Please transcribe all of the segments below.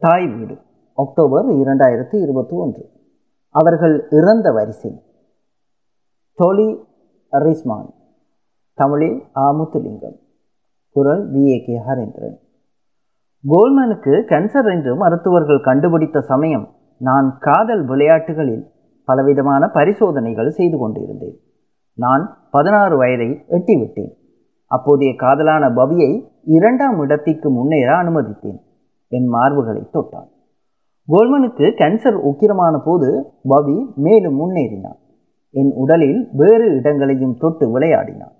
தாய் வீடு அக்டோபர் இரண்டாயிரத்தி இருபத்தி ஒன்று அவர்கள் இறந்த வரிசை. டோலி ரிஸ்மான் தமிழில் ஆமுத்துலிங்கம் குரல் வி. ஏ. கே. ஹரேந்திரன். கோல்மனுக்கு கேன்சர் என்று மருத்துவர்கள் கண்டுபிடித்த சமயம் நான் காதல் விளையாட்டுகளில் பலவிதமான பரிசோதனைகள் செய்து கொண்டிருந்தேன். நான் பதினாறு வயதை எட்டிவிட்டேன். அப்போதைய காதலான பவியை இரண்டாம் இடத்திற்கு முன்னேற அனுமதித்தேன். என் மார்புகளை தொட்டான். கோல்மனுக்கு கேன்சர் உக்கிரமான போது பவி மேலும் முன்னேறினான். என் உடலில் வேறு இடங்களையும் தொட்டு விளையாடினான்.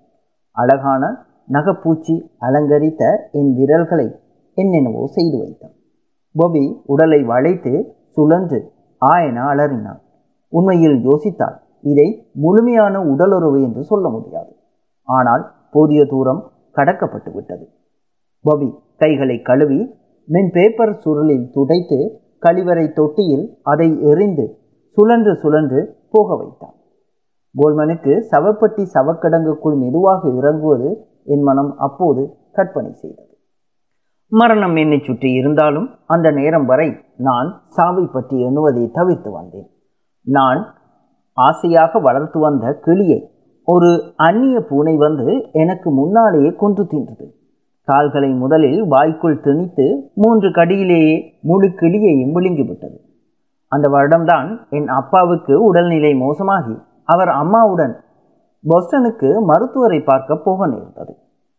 அழகான நகப்பூச்சி அலங்கரித்த என் விரல்களை என்னென்னவோ செய்து வைத்தான். பபி உடலை வளைத்து சுழன்று ஆயன அலறினான். உண்மையில் யோசித்தால் இதை முழுமையான உடலுறவு என்று சொல்ல முடியாது. ஆனால் போதிய தூரம் கடக்கப்பட்டு விட்டது பபி கைகளை கழுவி மென் பேப்பர் சுருளில் துடைத்து கழிவறை தொட்டியில் அதை எறிந்து சுழன்று சுழன்று போக வைத்தான் கோல்மனுக்கு சவப்பட்டி சவக்கடங்குக்குள் மெதுவாக இறங்குவது என் மனம் அப்போது கற்பனை செய்தது. மரணம் என்னை சுற்றி இருந்தாலும் அந்த நேரம் வரை நான் சாவை பற்றி எண்ணுவதை தவிர்த்து வந்தேன். நான் ஆசையாக வளர்த்து வந்த கிளியை ஒரு அந்நிய பூனை வந்து எனக்கு முன்னாலேயே கொன்று தின்றது. கால்களை முதலில் வாய்க்குள் திணித்து மூன்று கடியிலேயே முழு கிளியையும் விழுங்கிவிட்டது. அந்த வருடம்தான் என் அப்பாவுக்கு உடல்நிலை மோசமாகி அவர் அம்மாவுடன் பொஸ்டனுக்கு மருத்துவரை பார்க்க போக நேர்ந்தது.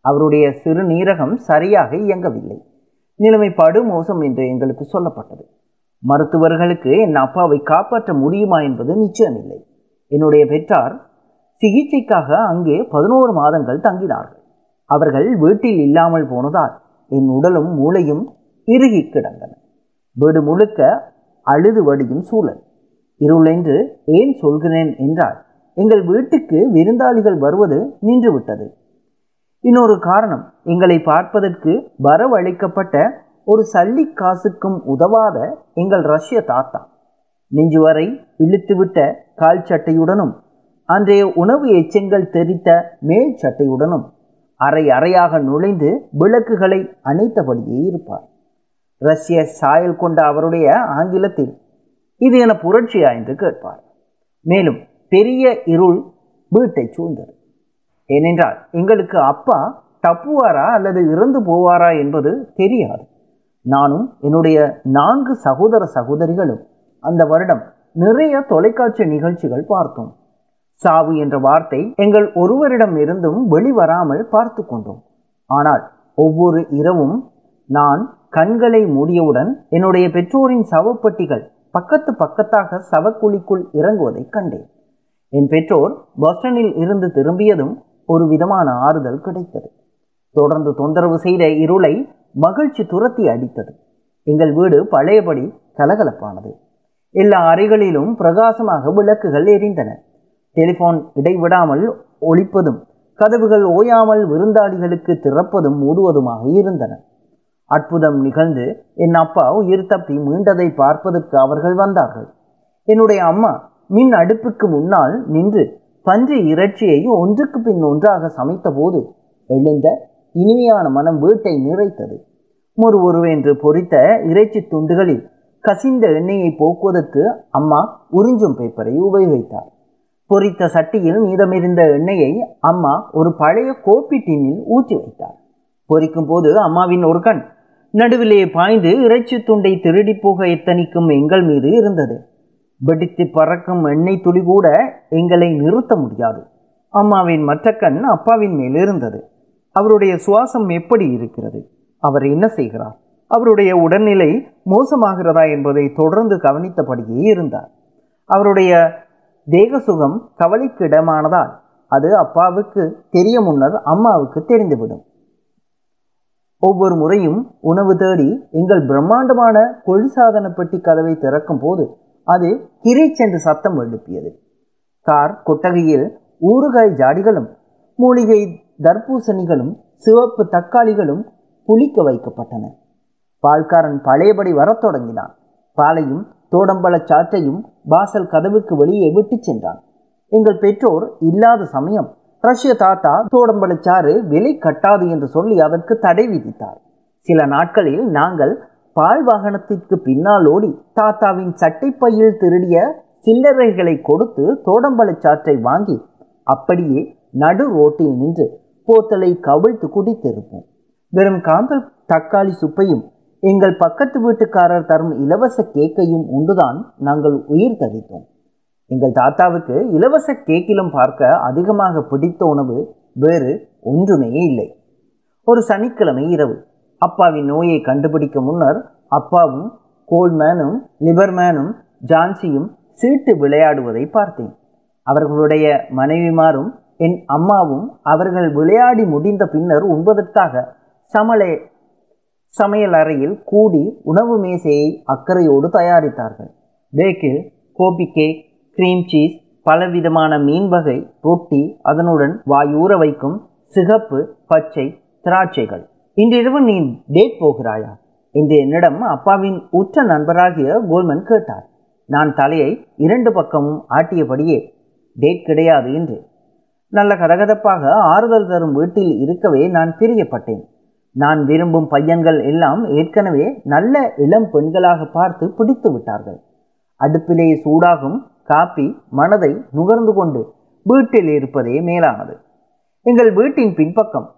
அவருடைய சிறுநீரகம் சரியாக இயங்கவில்லை. நிலைமை படு மோசம் என்று எங்களுக்கு சொல்லப்பட்டது. மருத்துவர்களுக்கு என் அப்பாவை காப்பாற்ற முடியுமா என்பது நிச்சயமில்லை. என்னுடைய பெற்றார் சிகிச்சைக்காக அங்கே பதினோரு மாதங்கள் தங்கினார்கள். அவர்கள் வீட்டில் இல்லாமல் போனதால் என் உடலும் மூளையும் இறுகி கிடந்தன. வீடு முழுக்க அழுது வடியும் சூழல். இருளென்று ஏன் சொல்கிறேன் என்றால் எங்கள் வீட்டுக்கு விருந்தாளிகள் வருவது நின்றுவிட்டது. இன்னொரு காரணம் எங்களை பார்ப்பதற்கு வரவழைக்கப்பட்ட ஒரு சல்லி காசுக்கும் உதவாத எங்கள் ரஷ்ய தாத்தா. நெஞ்சு வரை இழுத்துவிட்ட கால் சட்டையுடனும் அன்றைய உணவு எச்சங்கள் தெரித்த மேல் சட்டையுடனும் அறை அறையாக நுழைந்து விளக்குகளை அணைத்தபடியே இருப்பார். ரஷ்ய சாயல் கொண்ட அவருடைய ஆங்கிலத்தில் இது என புரட்சியா என்று கேட்பார். மேலும் பெரிய இருள் வீட்டை சூழ்ந்தது. ஏனென்றால் எங்களுக்கு அப்பா தப்புவாரா அல்லது இறந்து போவாரா என்பது தெரியாது. நானும் என்னுடைய நான்கு சகோதர சகோதரிகளும் அந்த வருடம் நிறைய தொலைக்காட்சி நிகழ்ச்சிகள் பார்த்தோம். சாவு என்ற வார்த்தை எங்கள் ஒருவரிடம் இருந்தும் வெளிவராமல் பார்த்து கொண்டோம். ஆனால் ஒவ்வொரு இரவும் நான் கண்களை மூடியவுடன் என்னுடைய பெற்றோரின் சவப்பட்டிகள் பக்கத்து பக்கத்தாக சவக்குழிக்குள் இறங்குவதை கண்டேன். என் பெற்றோர் பாஸ்டனில் இருந்து திரும்பியதும் ஒரு விதமான ஆறுதல் கிடைத்தது. தொடர்ந்து தொந்தரவு செய்த இருளை மகிழ்ச்சி துரத்தி அடித்தது. எங்கள் வீடு பழையபடி கலகலப்பானது. எல்லா அறைகளிலும் பிரகாசமாக விளக்குகள் எரிந்தன. டெலிஃபோன் இடைவிடாமல் ஒழிப்பதும் கதவுகள் ஓயாமல் விருந்தாளிகளுக்கு திறப்பதும் மூடுவதுமாக இருந்தன. அற்புதம் நிகழ்ந்து என் அப்பா உயிர் தப்பி மீண்டதை பார்ப்பதற்கு அவர்கள் வந்தார்கள். என்னுடைய அம்மா மின் அடுப்புக்கு முன்னால் நின்று பன்றி இறைச்சியை ஒன்றுக்கு பின் ஒன்றாக சமைத்த போது எழுந்த இனிமையான மனம் வீட்டை நிறைத்தது. ஒரு ஒருவென்று பொறித்த இறைச்சி துண்டுகளில் கசிந்த எண்ணெயை போக்குவதற்கு அம்மா உறிஞ்சும் பேப்பரை உபயோகித்தார். பொரித்த சட்டியில் மீதமிருந்த எண்ணெயை அம்மா ஒரு பழைய கோப்பி டின்னில் ஊற்றி வைத்தார் பொரிக்கும் போது அம்மாவின் ஒரு கண் நடுவிலே பாய்ந்து இறைச்சி துண்டை திருடி போக எத்தனிக்கும் எங்கள் மீது இருந்தது. வெடித்து பறக்கும் எண்ணெய் துளி கூட எங்களை நிறுத்த முடியாது. அம்மாவின் மற்ற கண் அப்பாவின் மேல் இருந்தது. அவருடைய சுவாசம் எப்படி இருக்கிறது? அவர் என்ன செய்கிறார்? அவருடைய உடல்நிலை மோசமாகிறதா என்பதை தொடர்ந்து கவனித்தபடியே இருந்தார். அவருடைய தேக சுகம் கவலைக்கு இடமானதால் அது அப்பாவுக்கு தெரிய முன்னர் அம்மாவுக்கு தெரிந்துவிடும். ஒவ்வொரு முறையும் உணவு தேடி எங்கள் பிரம்மாண்டமான குளிர்சாதன பெட்டி கதவை திறக்கும் போது அது கிரீச்சென்று சத்தம் எழுப்பியது. கார் கொட்டகையில் ஊறுகாய் ஜாடிகளும் மூலிகை தர்பூசணிகளும் சிவப்பு தக்காளிகளும் புளிக்க வைக்கப்பட்டன. பால்காரன் பழையபடி வரத் தொடங்கினான். பாலையும் தோடம்பள சாற்றையும் வாசல் கதவுக்கு வெளியே விட்டுச் சென்றான். எங்கள் பெற்றோர் இல்லாத சமயம் ரஷ்ய தாத்தா தோடம்பழச்சாறு விலை கட்டாது என்று சொல்லி அதற்கு தடை விதித்தார். சில நாட்களில் நாங்கள் பால் வாகனத்திற்கு பின்னால் ஓடி தாத்தாவின் சட்டைப்பையில் திருடிய சில்லறைகளை கொடுத்து தோடம்பழச் சாற்றை வாங்கி அப்படியே நடு ரோட்டில் நின்று போத்தலை கவிழ்த்து குடித்திருப்போம். வெறும் காம்பல் தக்காளி சுப்பையும் எங்கள் பக்கத்து வீட்டுக்காரர் தரும் இலவச கேக்கையும் உண்டுதான் நாங்கள் உயிர் தரித்தோம் எங்கள் தாத்தாவுக்கு இலவச கேக்கிலும் பார்க்க அதிகமாக பிடித்த உணவு வேறு ஒன்றுமே இல்லை. ஒரு சனிக்கிழமை இரவு அப்பாவின் நோயை கண்டுபிடிக்க முன்னர் அப்பாவும் கோல்மேனும் லிபர்மேனும் ஜான்சியும் சீட்டு விளையாடுவதை பார்த்தேன். அவர்களுடைய மனைவிமாரும் என் அம்மாவும் அவர்கள் விளையாடி முடிந்த பின்னர் உண்பதற்காக சமலே சமையல் அறையில் கூடி உணவு மேசையை அக்கறையோடு தயாரித்தார்கள். பேக்கில் கோபி கேக் க்ரீம் சீஸ் பலவிதமான மீன் வகை ரொட்டி அதனுடன் வாயூற வைக்கும் சிகப்பு பச்சை திராட்சைகள். இன்றிரவு நீ டேட் போகிறாயா? என்று என்னிடம் அப்பாவின் உற்ற நண்பராகிய கோல்மன் கேட்டார். நான் தலையை இரண்டு பக்கமும் ஆட்டியபடியே டேட் கிடையாது என்று. நல்ல கதகதப்பாக ஆறுதல் தரும் வீட்டில் இருக்கவே நான் பிரியப்பட்டேன். நான் விரும்பும் பையன்கள் எல்லாம் ஏற்கனவே நல்ல இளம் பெண்களாக பார்த்து பிடித்து விட்டார்கள். அடுப்பிலே சூடாகும் காப்பி மனதை நுகர்ந்து கொண்டு வீட்டில் இருப்பதே மேலானது. எங்கள் வீட்டின் பின்பக்கம்.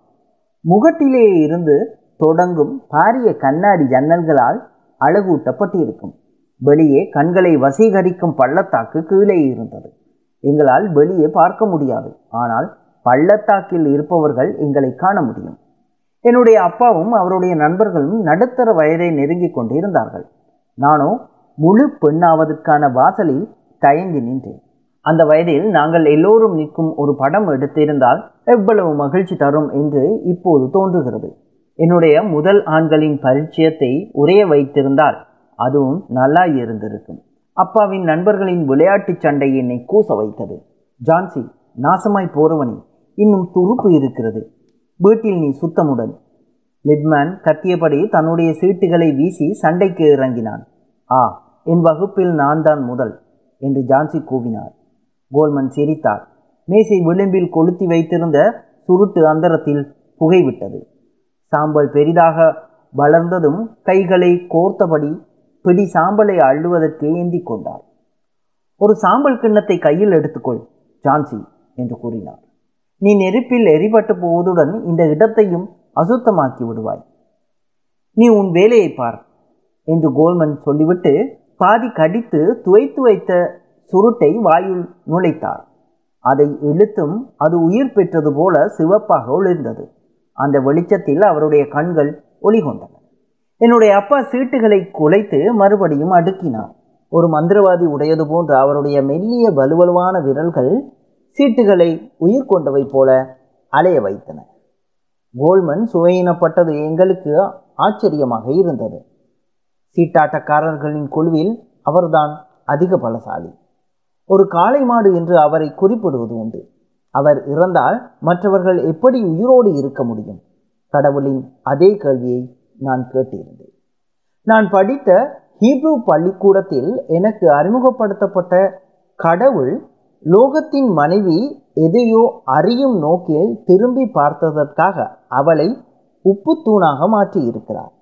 முகட்டிலே இருந்து தொடங்கும் பாரிய கண்ணாடி ஜன்னல்களால் அழகூட்டப்பட்டிருக்கும். வெளியே கண்களை வசீகரிக்கும் பள்ளத்தாக்கு கீழே இருந்தது. எங்களால் வெளியே பார்க்க முடியாது. ஆனால் பள்ளத்தாக்கில் இருப்பவர்கள் எங்களை காண முடியும். என்னுடைய அப்பாவும் அவருடைய நண்பர்களும் நடுத்தர வயதை நெருங்கிக் கொண்டிருந்தார்கள். நானோ முழு பெண்ணாவதற்கான வாசலில் தயங்கி நின்றேன். அந்த வயதில் நாங்கள் எல்லோரும் நிற்கும் ஒரு படம் எடுத்திருந்தால் எவ்வளவு மகிழ்ச்சி தரும் என்று இப்போது தோன்றுகிறது. என்னுடைய முதல் ஆண்களின் பரிச்சயத்தை உரைய வைத்திருந்தால் அதுவும் நல்லா இருந்திருக்கும். அப்பாவின் நண்பர்களின் விளையாட்டுச் சண்டை என்னை கூச வைத்தது. ஜான்சி நாசமாய் போறவனே இன்னும் துருப்பு இருக்கிறது. வீட்டில் நீ சுத்தமுடன். லிப்மேன் கத்தியபடி தன்னுடைய சீட்டுகளை வீசி சண்டைக்கு இறங்கினான். ஆ என் வகுப்பில் நான் தான் முதல் என்று ஜான்சி கூவினார். கோல்மன் சிரித்தார். மேசை விளிம்பில் கொளுத்தி வைத்திருந்த சுருட்டு அந்தரத்தில் புகைவிட்டது. சாம்பல் பெரிதாக வளர்ந்ததும் கைகளை கோர்த்தபடி பிடி சாம்பலை அள்ளுவதற்கு ஏந்தி கொண்டார். ஒரு சாம்பல் கிண்ணத்தை கையில் எடுத்துக்கொள் ஜான்சி என்று கூறினார். நீ நெருப்பில் எரிபட்டு போவதுடன் இந்த இடத்தையும் அசுத்தமாக்கி விடுவாய். நீ உன் வேலையை பார் என்று கோல்மன் சொல்லிவிட்டு பாதி கடித்து துவைத்து வைத்த சுருட்டை வாயுள் நுழைத்தார். அதை இழுத்தும் அது உயிர் பெற்றது போல சிவப்பாக ஒளிர்ந்தது. அந்த வெளிச்சத்தில் அவருடைய கண்கள் ஒளிகொண்டன. என்னுடைய அப்பா சீட்டுகளை குலைத்து மறுபடியும் அடுக்கினார். ஒரு மந்திரவாதி உடையது போன்ற அவருடைய மெல்லிய வலுவலுவான விரல்கள் சீட்டுகளை உயிர் கொண்டவை போல அலைய வைத்தன. கோல்மன் சுவையினப்பட்டது எங்களுக்கு ஆச்சரியமாக இருந்தது. சீட்டாட்டக்காரர்களின் குழுவில் அவர்தான் அதிக பலசாலி. ஒரு காளை மாடு என்று அவரை குறிப்பிடுவது உண்டு. அவர் இறந்தால் மற்றவர்கள் எப்படி உயிரோடு இருக்க முடியும்? கடவுளின் அதே கேள்வியை நான் கேட்டிருந்தேன். நான் படித்த ஹீப்ரூ பள்ளிக்கூடத்தில் எனக்கு அறிமுகப்படுத்தப்பட்ட கடவுள் லோகத்தின் மனைவி எதையோ அறியும் நோக்கில் திரும்பி பார்த்ததற்காக அவளை உப்புத்தூணாக மாற்றி இருக்கிறார்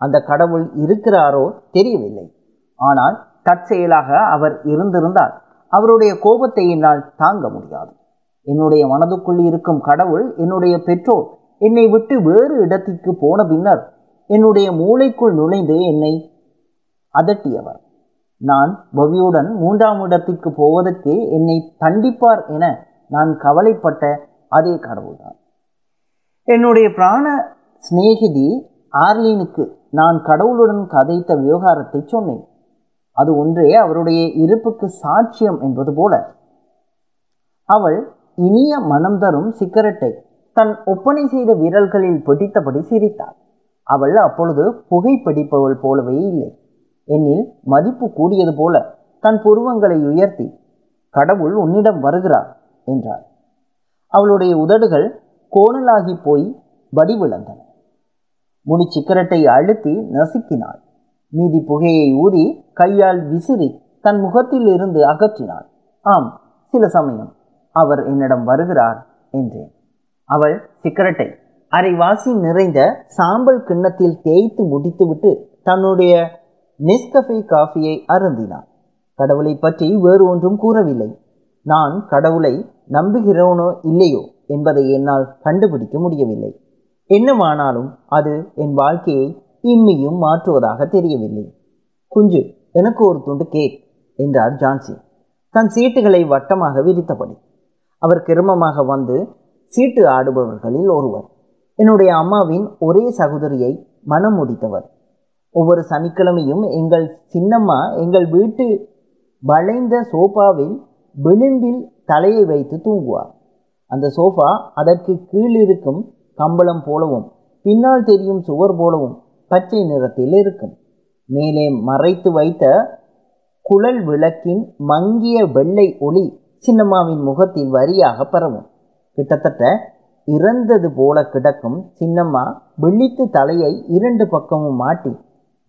அந்த கடவுள் இருக்கிறாரோ தெரியவில்லை. ஆனால் தற்செயலாக அவர் இருந்திருந்தால் அவருடைய கோபத்தை என்னால் தாங்க முடியாது. என்னுடைய மனதுக்குள் இருக்கும் கடவுள் என்னுடைய பெற்றோர் என்னை விட்டு வேறு இடத்திற்கு போன பின்னர் என்னுடைய மூளைக்குள் நுழைந்து என்னை அதட்டியவர். நான் பவியுடன் மூன்றாம் இடத்திற்கு போவதற்கு என்னை தண்டிப்பார் என நான் கவலைப்பட்ட அதே கடவுள்தான். என்னுடைய பிராண சிநேகிதி ஆர்லீனுக்கு நான் கடவுளுடன் கதைத்த விவகாரத்தை சொன்னேன். அது ஒன்றே அவருடைய இருப்புக்கு சாட்சியம் என்பது போல. அவள் இனிய மனம் தரும் சிக்கரெட்டை தன் ஒப்பனை செய்த விரல்களில் பிடித்தபடி சிரித்தாள். அவள் அப்பொழுது புகைப்பிடிப்பவள் போலவே இல்லை. என்னில் மதிப்பு கூடியது போல தன் புருவங்களை உயர்த்தி கடவுள் உன்னிடம் வருகிறார் என்றார் அவளுடைய உதடுகள் கோணலாகி போய் வடிவிழந்தன. முடி சிக்கரட்டை அழுத்தி நசுக்கினாள். மீதி புகையை ஊதி கையால் விசிறி தன் முகத்தில் இருந்து அகற்றினாள். ஆம் சில சமயம் அவர் என்னிடம் வருகிறார் என்றேன். அவள் சிக்கரட்டை அரைவாசி நிறைந்த சாம்பல் கிண்ணத்தில் தேய்த்து முடித்துவிட்டு தன்னுடைய நெஸ்கஃபே காஃபியை அருந்தினான். கடவுளை பற்றி வேறு ஒன்றும் கூறவில்லை. நான் கடவுளை நம்புகிறோனோ இல்லையோ என்பதை என்னால் கண்டுபிடிக்க முடியவில்லை. என்னவானாலும் அது என் வாழ்க்கையை இம்மியும் மாற்றுவதாக தெரியவில்லை. குஞ்சு எனக்கு ஒரு துண்டு கேக் என்றார் ஜான்சி. தன் சீட்டுகளை வட்டமாக விரித்தபடி. அவர் கிரமமாக வந்து சீட்டு ஆடுபவர்களில் ஒருவர். என்னுடைய அம்மாவின் ஒரே சகோதரியை மனம் முடித்தவர். ஒவ்வொரு சனிக்கிழமையும் எங்கள் சின்னம்மா எங்கள் வீட்டு வளைந்த சோஃபாவில் விளிம்பில் தலையை வைத்து தூங்குவார். அந்த சோஃபா அதற்கு கீழிருக்கும் கம்பளம் போலவும் பின்னால் தெரியும் சுவர் போலவும் பச்சை நிறத்தில் இருக்கும். மேலே மறைத்து வைத்த குழல் விளக்கின் மங்கிய வெள்ளை ஒளி சின்னம்மாவின் முகத்தில் வரியாக பரவும். கிட்டத்தட்ட இறந்தது போல கிடக்கும் சின்னம்மா விழித்து தலையை இரண்டு பக்கமும் மாட்டி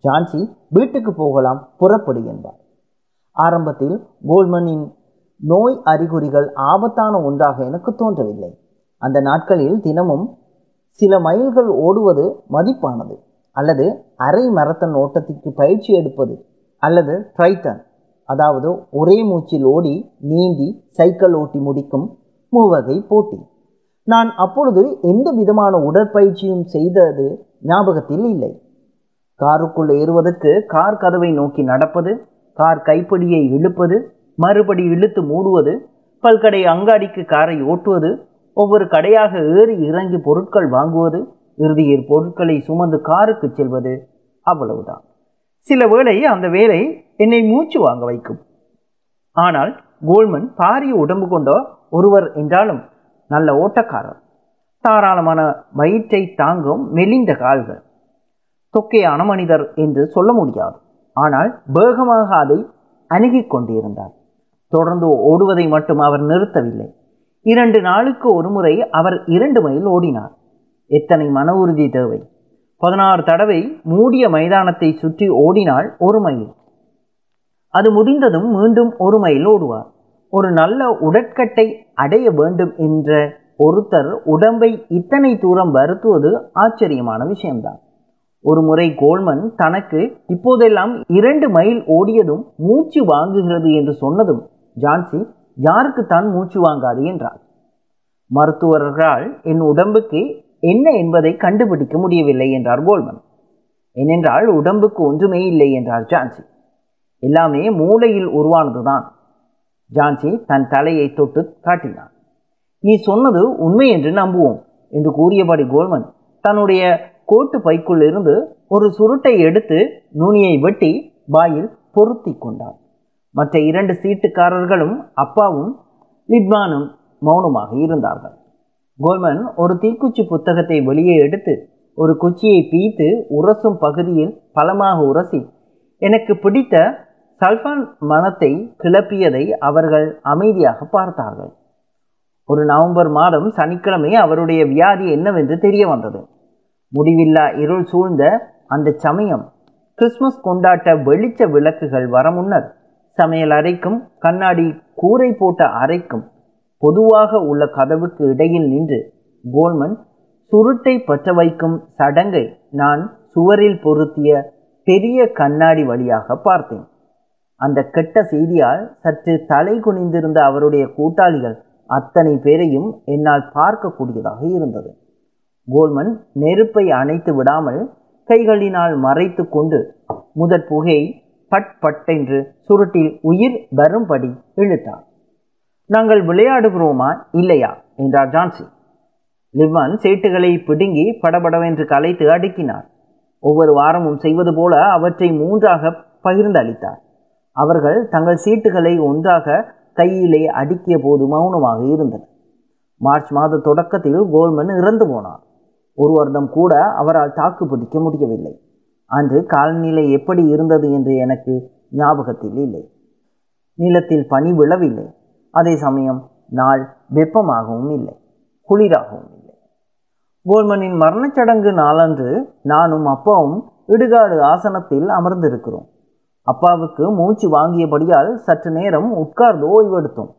ஜான்சி வீட்டுக்கு போகலாம் புறப்படு என்பார் ஆரம்பத்தில் கோல்மனின் நோய் அறிகுறிகள் ஆபத்தான ஒன்றாக எனக்கு தோன்றவில்லை. அந்த நாட்களில் தினமும் சில மைல்கள் ஓடுவது மதிப்பானது. அல்லது அரை மரத்தன் ஓட்டத்திற்கு பயிற்சி எடுப்பது அல்லது ட்ரைத்தன் அதாவது ஒரே மூச்சில் ஓடி நீந்தி சைக்கிள் ஓட்டி முடிக்கும் மூவகை போட்டி. நான் அப்பொழுது எந்த விதமான உடற்பயிற்சியும் செய்தது ஞாபகத்தில் இல்லை. காருக்குள் ஏறுவதற்கு கார் கதவை நோக்கி நடப்பது கார் கைப்பிடியை இழுப்பது மறுபடி இழுத்து மூடுவது பல்கடை அங்காடிக்கு காரை ஓட்டுவது ஒவ்வொரு கடையாக ஏறி இறங்கி பொருட்கள் வாங்குவது இறுதியில் பொருட்களை சுமந்து காருக்கு செல்வது அவ்வளவுதான். சில வேளை அந்த வேலை என்னை மூச்சு வாங்க வைக்கும். ஆனால் கோல்மன் பாரிய உடம்பு கொண்ட ஒருவர் என்றாலும் நல்ல ஓட்டக்காரர். தாராளமான வயிற்றை தாங்கும் மெலிந்த கால்கள். தொக்கையான மனிதர் என்று சொல்ல முடியாது. ஆனால் வேகமாக அதை அணுகிக் கொண்டிருந்தார். தொடர்ந்து ஓடுவதை மட்டும் அவர் நிறுத்தவில்லை. இரண்டு நாளுக்கு ஒரு முறை அவர் இரண்டு மைல் ஓடினார். எத்தனை மன உறுதி தேவை? பதினாறு தடவை மூடிய மைதானத்தை சுற்றி ஓடினால் ஒரு மைல். அது முடிந்ததும் மீண்டும் ஒரு மைல் ஓடுவார். ஒரு நல்ல உடற்கட்டை அடைய வேண்டும் என்ற ஒருத்தர் உடம்பை இத்தனை தூரம் வருத்துவது ஆச்சரியமான விஷயம்தான். ஒரு முறை கோல்மன் தனக்கு இப்போதெல்லாம் இரண்டு மைல் ஓடியதும் மூச்சு வாங்குகிறது என்று சொன்னதும் ஜான்சி யாருக்கு தான் மூச்சு வாங்காது என்றார் மருத்துவர்களால் என் உடம்புக்கு என்ன என்பதை கண்டுபிடிக்க முடியவில்லை என்றார் கோல்மன். ஏனென்றால் உடம்புக்கு ஒன்றுமே இல்லை என்றார் ஜான்சி. எல்லாமே மூளையில் உருவானதுதான். ஜான்சி தன் தலையை தொட்டு காட்டினான். நீ சொன்னது உண்மை என்று நம்புவோம் என்று கூறியபடி கோல்மன் தன்னுடைய கோட்டு பைக்குள்ளிருந்து ஒரு சுருட்டை எடுத்து நுனியை வெட்டி வாயில் பொருத்தி கொண்டார். மற்ற இரண்டு சீட்டுக்காரர்களும் அப்பாவும் லிப்மானும் மௌனமாக இருந்தார்கள். கோல்மன் ஒரு தீக்குச்சி புத்தகத்தை வெளியே எடுத்து ஒரு குச்சியை பீய்த்து உரசும் பகுதியில் பலமாக உரசி எனக்கு பிடித்த சல்ஃபான் மனத்தை கிளப்பியதை அவர்கள் அமைதியாக பார்த்தார்கள். ஒரு நவம்பர் மாதம் சனிக்கிழமை அவருடைய வியாதி என்னவென்று தெரிய வந்தது. முடிவில்லா இருள் சூழ்ந்த அந்த சமயம் கிறிஸ்மஸ் கொண்டாட்ட வெளிச்ச விளக்குகள் வர முன்னர் சமையல் அறைக்கும் கண்ணாடி கூரை போட்ட அறைக்கும் பொதுவாக உள்ள கதவுக்கு இடையில் நின்று கோல்மன் சுருட்டை பற்ற வைக்கும் சடங்கை நான் சுவரில் பொருத்திய பெரிய கண்ணாடி வழியாக பார்த்தேன். அந்த கெட்ட செய்தியால் சற்று தலை குனிந்திருந்த அவருடைய கூட்டாளிகள் அத்தனை பேரையும் என்னால் பார்க்கக்கூடியதாக இருந்தது. கோல்மன் நெருப்பை அணைத்து விடாமல் கைகளினால் மறைத்து கொண்டு முதற் புகை பட் பட்டென்று சுருட்டில் உயிர் வரும்படி இழுத்தார். நாங்கள் விளையாடுகிறோமா இல்லையா? என்றார் ஜான்சி. லிவான் சேட்டுகளை பிடுங்கி படபடவென்று கலைத்து அடுக்கினார். ஒவ்வொரு வாரமும் செய்வது போல அவற்றை மூன்றாக பகிர்ந்து அளித்தார் அவர்கள் தங்கள் சீட்டுகளை ஒன்றாக கையிலே அடுக்கிய போது மௌனமாக இருந்தனர். மார்ச் மாத தொடக்கத்தில் கோல்மன் இறந்து போனார். ஒரு வருடம் கூட அவரால் தாக்கு பிடிக்க முடியவில்லை. அன்று காலநிலை எப்படி இருந்தது என்று எனக்கு ஞாபகத்தில் இல்லை. நிலத்தில் பனி விழவில்லை. அதே சமயம் நாள் வெப்பமாகவும் இல்லை. குளிராகவும் இல்லை. கோல்மனின் மரணச்சடங்கு நாளன்று நானும் அப்பாவும் இடுகாடு ஆசனத்தில் அமர்ந்திருக்கிறோம். அப்பாவுக்கு மூச்சு வாங்கியபடியால் சற்று நேரம் உட்கார்ந்து ஓய்வெடுத்தோம்.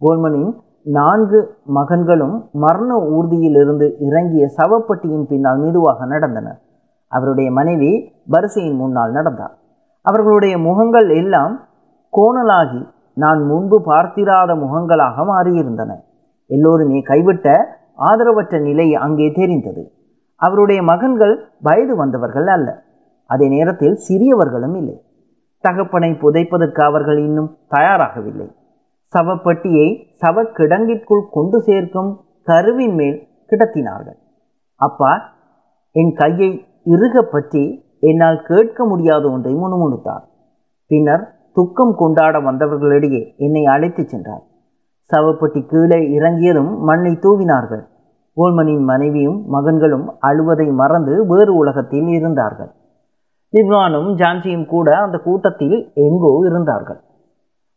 கோல்மனின் நான்கு மகன்களும் மரண ஊர்தியிலிருந்து இறங்கிய சவப்பட்டியின் பின்னால் மெதுவாக நடந்தனர். அவருடைய மனைவி வரிசையின் முன்னால் நடந்தார். அவர்களுடைய முகங்கள் எல்லாம் கோணலாகி நான் முன்பு பார்த்திராத முகங்களாக மாறியிருந்தன. எல்லோருமே கைவிட்ட ஆதரவற்ற நிலை அங்கே தெரிந்தது. அவருடைய மகன்கள் வயது வந்தவர்கள் அல்ல. அதே நேரத்தில் சிறியவர்களும் இல்லை. தகப்பனை புதைப்பதற்கு அவர்கள் இன்னும் தயாராகவில்லை. சவப்பட்டியை சவக்கிடங்கிற்குள் கொண்டு சேர்க்கும் கருவின் மேல் கிடத்தினார்கள். அப்பா என் கையை இறுக பற்றி என்னால் கேட்க முடியாத ஒன்றை முணுமுணுத்தார். பின்னர் துக்கம் கொண்டாட வந்தவர்களிடையே என்னை அழைத்துச் சென்றார். சவப்பட்டி கீழே இறங்கியதும் மண்ணை தூவினார்கள். கோல்மனின் மனைவியும் மகன்களும் அழுவதை மறந்து வேறு உலகத்தில் இருந்தார்கள். லிப்னானும் ஜான்சியும் கூட அந்த கூட்டத்தில் எங்கோ இருந்தார்கள்.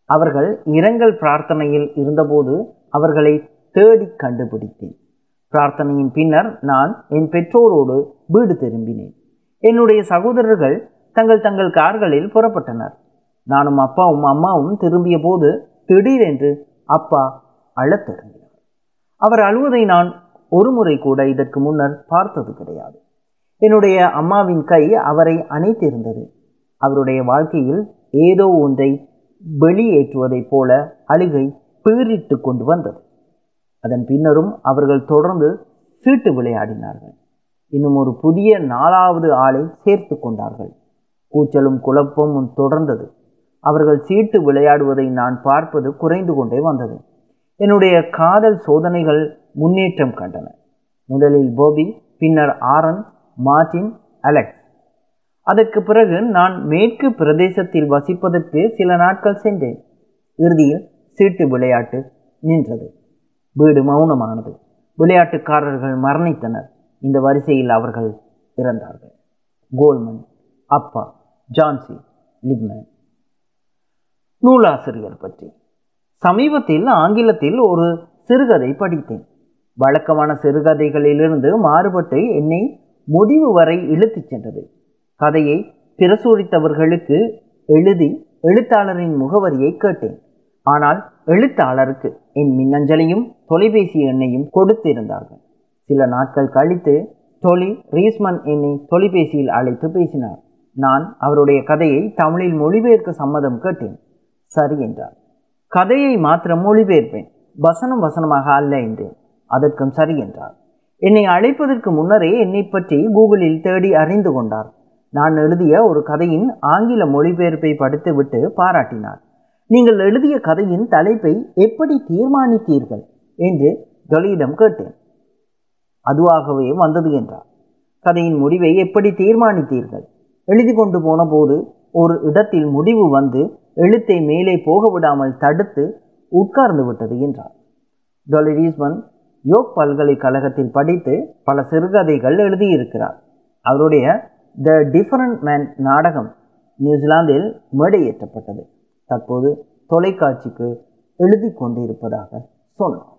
அவர்கள் இரங்கல் பிரார்த்தனையில் இருந்தபோது அவர்களை தேடி கண்டுபிடித்தேன். பிரார்த்தனையின் பின்னர் நான் என் பெற்றோரோடு வீடு திரும்பினேன். என்னுடைய சகோதரர்கள் தங்கள் தங்கள் கார்களில் புறப்பட்டனர். நானும் அப்பாவும் அம்மாவும் திரும்பிய போது திடீரென்று அப்பா அழத் தொடங்கினார் அவர் அழுவதை நான் ஒரு முறை கூட இதற்கு முன்னர் பார்த்தது கிடையாது. என்னுடைய அம்மாவின் கை அவரை அணைத்திருந்தது. அவருடைய வாழ்க்கையில் ஏதோ ஒன்றை வெளியேற்றுவதைப் போல அழுகை பீறிட்டு கொண்டு வந்தது. அதன் பின்னரும் அவர்கள் தொடர்ந்து சீட்டு விளையாடினார்கள். இன்னும் ஒரு புதிய நாலாவது ஆளை சேர்த்து கொண்டார்கள். கூச்சலும் குழப்பமும் தொடர்ந்தது. அவர்கள் சீட்டு விளையாடுவதை நான் பார்ப்பது குறைந்து கொண்டே வந்தது. என்னுடைய காதல் சோதனைகள் முன்னேற்றம் கண்டன. முதலில் போபி பின்னர் ஆரன் மார்டின் அலெக்ஸ். அதற்கு பிறகு நான் மேற்கு பிரதேசத்தில் வசிப்பதற்கு சில நாட்கள் சென்றேன். இறுதியில் சீட்டு விளையாட்டு நின்றது. வீடு மௌனமானது. விளையாட்டுக்காரர்கள் மரணித்தனர். இந்த வரிசையில் அவர்கள் இறந்தார்கள். கோல்மன் அப்பா ஜான்சி லிப்மன். நூலாசிரியர் பற்றி. சமீபத்தில் ஆங்கிலத்தில் ஒரு சிறுகதை படித்தேன். வழக்கமான சிறுகதைகளிலிருந்து மாறுபட்டு என்னை முடிவு வரை இழுத்துச் சென்றது. கதையை பிரசுரித்தவர்களுக்கு எழுதி எழுத்தாளரின் முகவரியை கேட்டேன். ஆனால் எழுத்தாளருக்கு என் மின்னஞ்சலையும் தொலைபேசி எண்ணையும் கொடுத்திருந்தார்கள். சில நாட்கள் கழித்து தொலி ரீஸ்மன் என்னை தொலைபேசியில் அழைத்து பேசினார். நான் அவருடைய கதையை தமிழில் மொழிபெயர்க்க சம்மதம் கேட்டேன். சரி என்றார். கதையை மாத்திரம் மொழிபெயர்ப்பேன். வசனம் வசனமாக அல்ல என்றேன். அதற்கும் சரி என்றார். என்னை அழைப்பதற்கு முன்னரே என்னை பற்றி கூகுளில் தேடி அறிந்து கொண்டார். நான் எழுதிய ஒரு கதையின் ஆங்கில மொழிபெயர்ப்பை படித்துவிட்டு பாராட்டினார். நீங்கள் எழுதிய கதையின் தலைப்பை எப்படி தீர்மானித்தீர்கள்? என்று ஜொலியிடம் கேட்டேன். அதுவாகவே வந்தது என்றார். கதையின் முடிவை எப்படி தீர்மானித்தீர்கள்? எழுதி கொண்டு போன போது ஒரு இடத்தில் முடிவு வந்து எழுத்தை மேலே போக விடாமல் தடுத்து உட்கார்ந்து விட்டது என்றார். டொலி ரீஸ்மன் யோக் பல்கலைக்கழகத்தில் படித்து பல சிறுகதைகள் எழுதியிருக்கிறார். அவருடைய த டிஃபரண்ட் மேன் நாடகம் நியூசிலாந்தில் மேடையேற்றப்பட்டது. தற்போது தொலைக்காட்சிக்கு எழுதி கொண்டிருப்பதாக சொன்னார்.